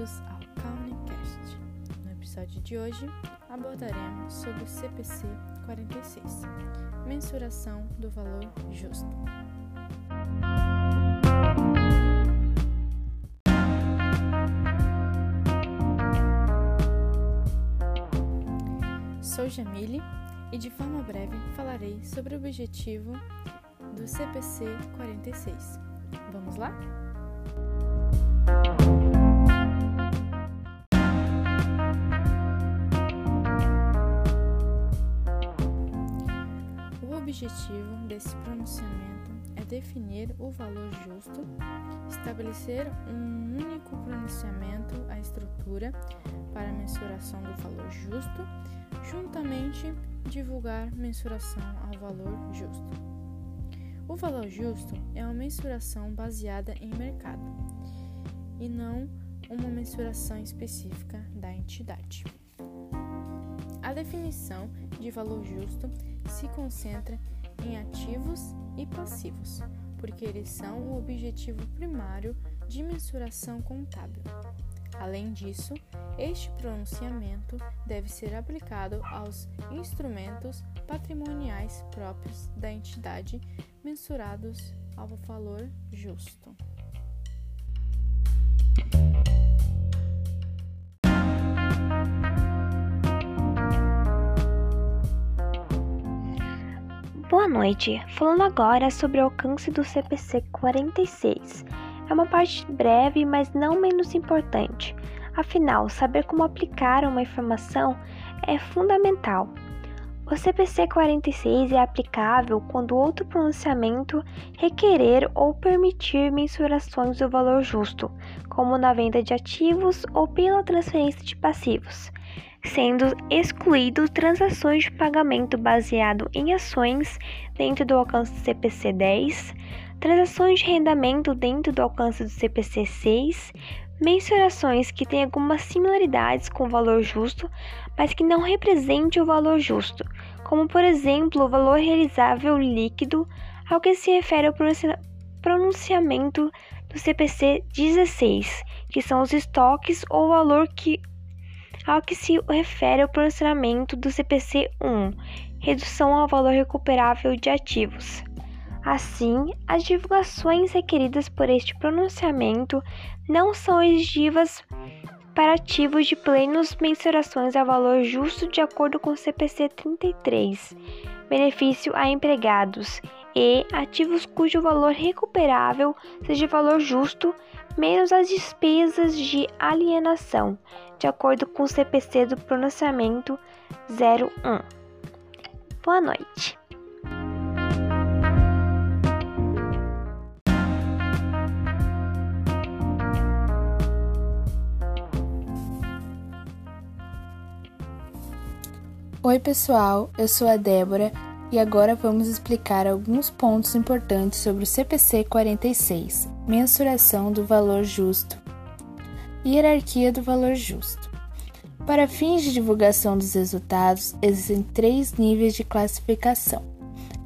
bem-vindos ao Calmcast. No episódio de hoje abordaremos sobre o CPC 46, mensuração do valor justo. Sou Jamile e de forma breve falarei sobre o objetivo do CPC 46. Vamos lá? Objetivo desse pronunciamento é definir o valor justo, estabelecer um único pronunciamento, a estrutura para mensuração do valor justo, juntamente divulgar mensuração ao valor justo. O valor justo é uma mensuração baseada em mercado e não uma mensuração específica da entidade. A definição de valor justo se concentra em ativos e passivos, porque eles são o objetivo primário de mensuração contábil. Além disso, este pronunciamento deve ser aplicado aos instrumentos patrimoniais próprios da entidade mensurados ao valor justo. Boa noite. Falando agora sobre o alcance do CPC 46. É uma parte breve, mas não menos importante. Afinal, saber como aplicar uma informação é fundamental. O CPC 46 é aplicável quando outro pronunciamento requerer ou permitir mensurações do valor justo, como na venda de ativos ou pela transferência de passivos sendo excluído transações de pagamento baseado em ações dentro do alcance do CPC 10, transações de rendimento dentro do alcance do CPC 6, mensurações que têm algumas similaridades com o valor justo, mas que não representem o valor justo, como por exemplo o valor realizável líquido ao que se refere ao pronunciamento do CPC 16, que são os estoques ou valor que ao que se refere ao pronunciamento do CPC 1, redução ao valor recuperável de ativos. Assim, as divulgações requeridas por este pronunciamento não são exigidas para ativos de plenos mensurações a valor justo de acordo com o CPC 33, benefício a empregados, e ativos cujo valor recuperável seja valor justo menos as despesas de alienação, de acordo com o CPC do pronunciamento 01. Boa noite. Oi, pessoal, eu sou a Débora e agora vamos explicar alguns pontos importantes sobre o CPC 46, mensuração do valor justo. Hierarquia do valor justo. Para fins de divulgação dos resultados, existem três níveis de classificação.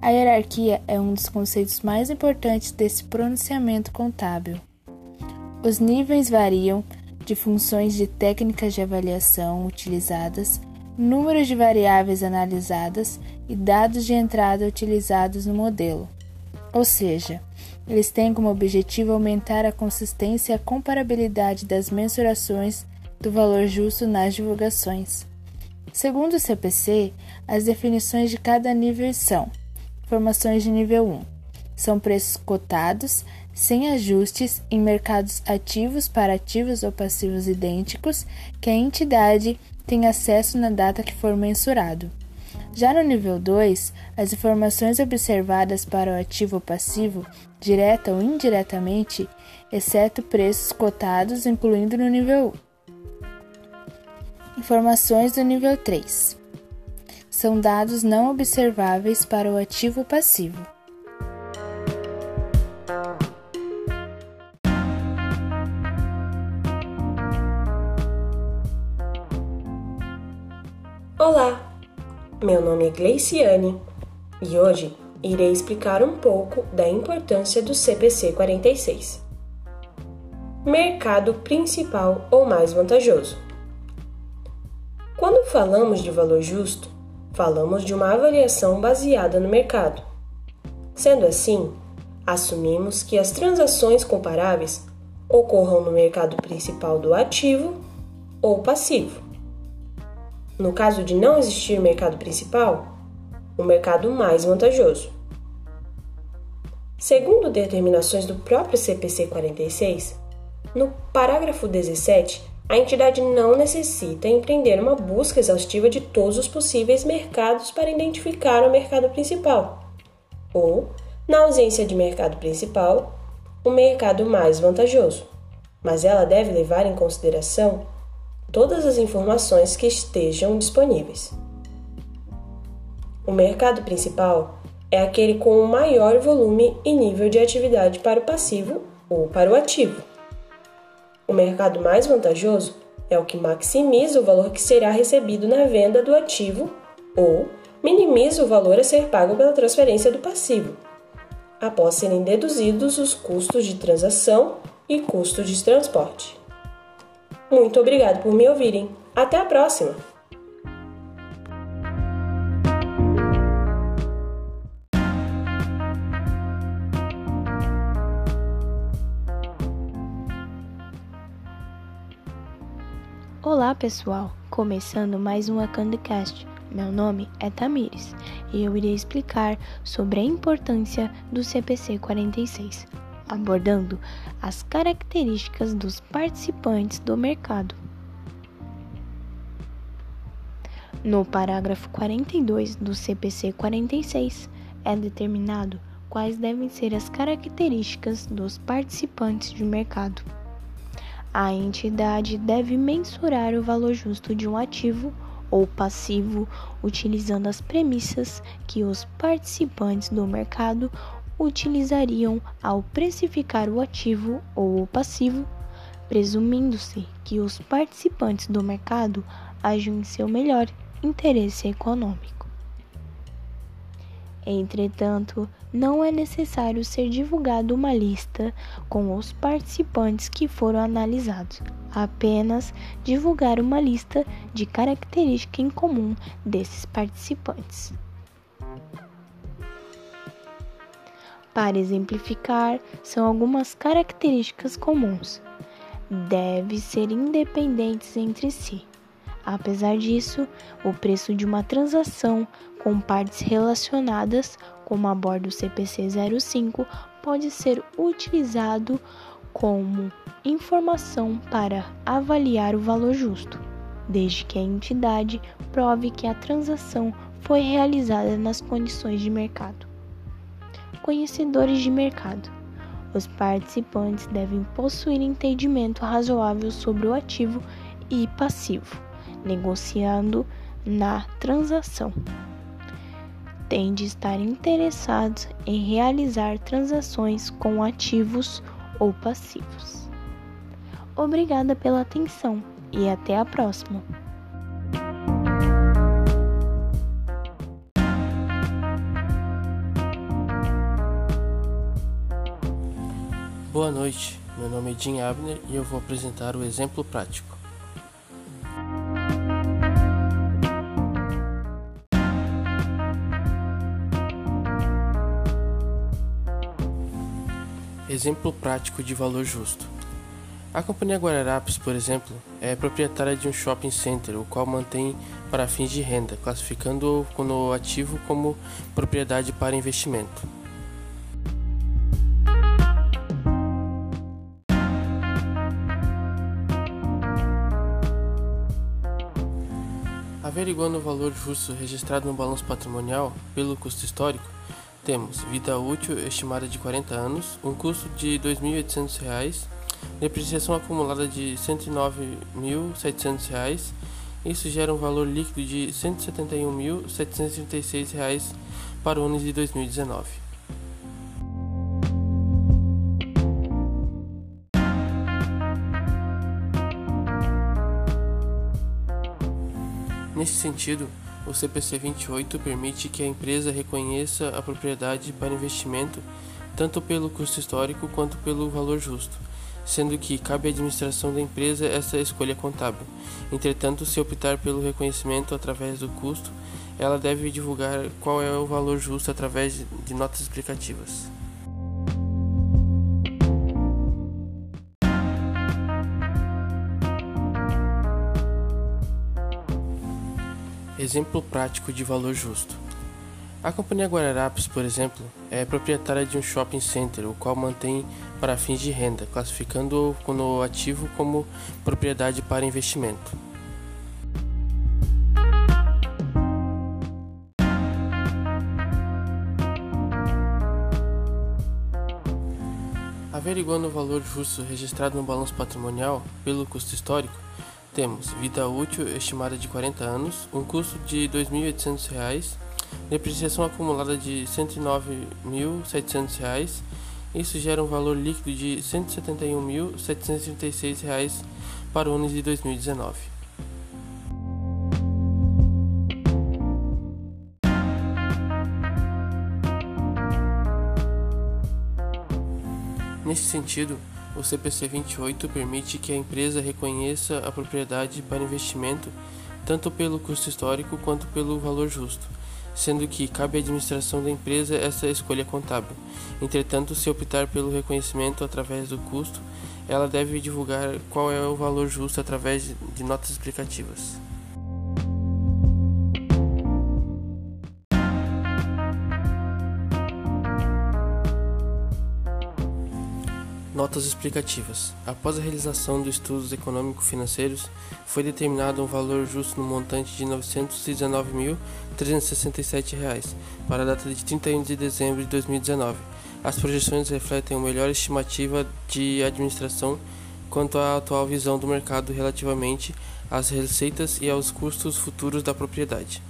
A hierarquia é um dos conceitos mais importantes desse pronunciamento contábil. Os níveis variam de funções de técnicas de avaliação utilizadas número de variáveis analisadas e dados de entrada utilizados no modelo. Ou seja, eles têm como objetivo aumentar a consistência e a comparabilidade das mensurações do valor justo nas divulgações. Segundo o CPC, as definições de cada nível são: informações de nível 1 são preços cotados sem ajustes em mercados ativos para ativos ou passivos idênticos que a entidade tem acesso na data que for mensurado. Já no nível 2, as informações observadas para o ativo ou passivo, direta ou indiretamente, exceto preços cotados, incluindo no nível 1. Informações do nível 3 são dados não observáveis para o ativo ou passivo. Olá, meu nome é Gleiciane e hoje irei explicar um pouco da importância do CPC 46. mercado principal ou mais vantajoso. Quando falamos de valor justo, falamos de uma avaliação baseada no mercado. Sendo assim, assumimos que as transações comparáveis ocorram no mercado principal do ativo ou passivo. No caso de não existir mercado principal, o mercado mais vantajoso. Segundo determinações do próprio CPC 46, no parágrafo 17, a entidade não necessita empreender uma busca exaustiva de todos os possíveis mercados para identificar o mercado principal, ou, na ausência de mercado principal, o mercado mais vantajoso, mas ela deve levar em consideração todas as informações que estejam disponíveis. O mercado principal é aquele com o maior volume e nível de atividade para o passivo ou para o ativo. O mercado mais vantajoso é o que maximiza o valor que será recebido na venda do ativo ou minimiza o valor a ser pago pela transferência do passivo, após serem deduzidos os custos de transação e custos de transporte. Muito obrigado por me ouvirem. Até a próxima! Olá pessoal, começando mais um Acandecast. Meu nome é Tamires e eu irei explicar sobre a importância do CPC 46, abordando as características dos participantes do mercado. No parágrafo 42 do CPC 46 é determinado quais devem ser as características dos participantes de mercado. A entidade deve mensurar o valor justo de um ativo ou passivo utilizando as premissas que os participantes do mercado utilizariam ao precificar o ativo ou o passivo, presumindo-se que os participantes do mercado agem em seu melhor interesse econômico. Entretanto, não é necessário ser divulgada uma lista com os participantes que foram analisados, apenas divulgar uma lista de características em comum desses participantes. Para exemplificar, são algumas características comuns. Deve ser independentes entre si. Apesar disso, o preço de uma transação com partes relacionadas, como a bordo CPC 05, pode ser utilizado como informação para avaliar o valor justo, desde que a entidade prove que a transação foi realizada nas condições de mercado. Conhecedores de mercado. Os participantes devem possuir entendimento razoável sobre o ativo e passivo negociando na transação. Tem de estar interessados em realizar transações com ativos ou passivos. Obrigada pela atenção e até a próxima! Boa noite, meu nome é Jim Abner e eu vou apresentar o exemplo prático. Exemplo prático de valor justo. A companhia Guararapes, por exemplo, é proprietária de um shopping center, o qual mantém para fins de renda, classificando-o no ativo como propriedade para investimento. Averiguando o valor justo registrado no balanço patrimonial pelo custo histórico, temos vida útil estimada de 40 anos, um custo de R$ 2.800, depreciação acumulada de R$ 109.700. Isso gera um valor líquido de R$ 171.736 para o ano de 2019. Nesse sentido, o CPC 28 permite que a empresa reconheça a propriedade para investimento tanto pelo custo histórico quanto pelo valor justo, sendo que cabe à administração da empresa essa escolha contábil. Entretanto, se optar pelo reconhecimento através do custo, ela deve divulgar qual é o valor justo através de notas explicativas. Exemplo prático de valor justo. A companhia Guararapes, por exemplo, é proprietária de um shopping center, o qual mantém para fins de renda, classificando o ativo como propriedade para investimento. Averiguando o valor justo registrado no balanço patrimonial pelo custo histórico, temos vida útil estimada de 40 anos, um custo de R$ 2.800 depreciação acumulada de R$ 109.700. Isso gera um valor líquido de R$ 171.736 para o ano de 2019. Nesse sentido, o CPC 28 permite que a empresa reconheça a propriedade para investimento tanto pelo custo histórico quanto pelo valor justo sendo que cabe à administração da empresa essa escolha contábil. Entretanto, se optar pelo reconhecimento através do custo, ela deve divulgar qual é o valor justo através de notas explicativas. Notas explicativas. Após a realização dos estudos econômico-financeiros, foi determinado um valor justo no montante de R$ 919.367 para a data de 31 de dezembro de 2019. As projeções refletem uma melhor estimativa de administração quanto à atual visão do mercado relativamente às receitas e aos custos futuros da propriedade.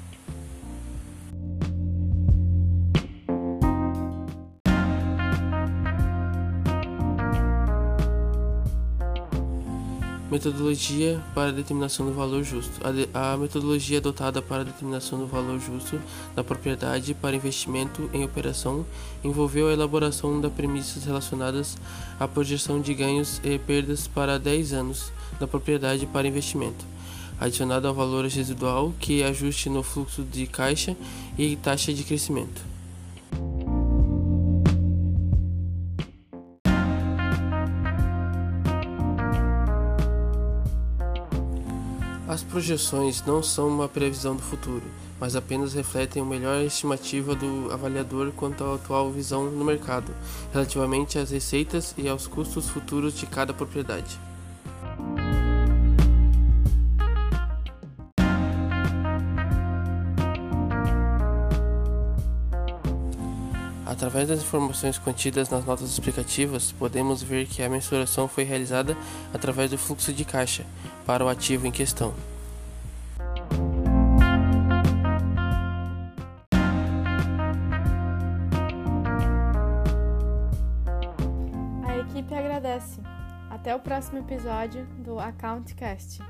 Metodologia para a determinação do valor justo. A, a, metodologia adotada para a determinação do valor justo da propriedade para investimento em operação envolveu a elaboração de premissas relacionadas à projeção de ganhos e perdas para 10 anos da propriedade para investimento, adicionado ao valor residual que ajuste no fluxo de caixa e taxa de crescimento. As projeções não são uma previsão do futuro, mas apenas refletem uma melhor estimativa do avaliador quanto à atual visão no mercado, relativamente às receitas e aos custos futuros de cada propriedade. Através das informações contidas nas notas explicativas, podemos ver que a mensuração foi realizada através do fluxo de caixa para o ativo em questão. A equipe agradece. Até o próximo episódio do Accountcast.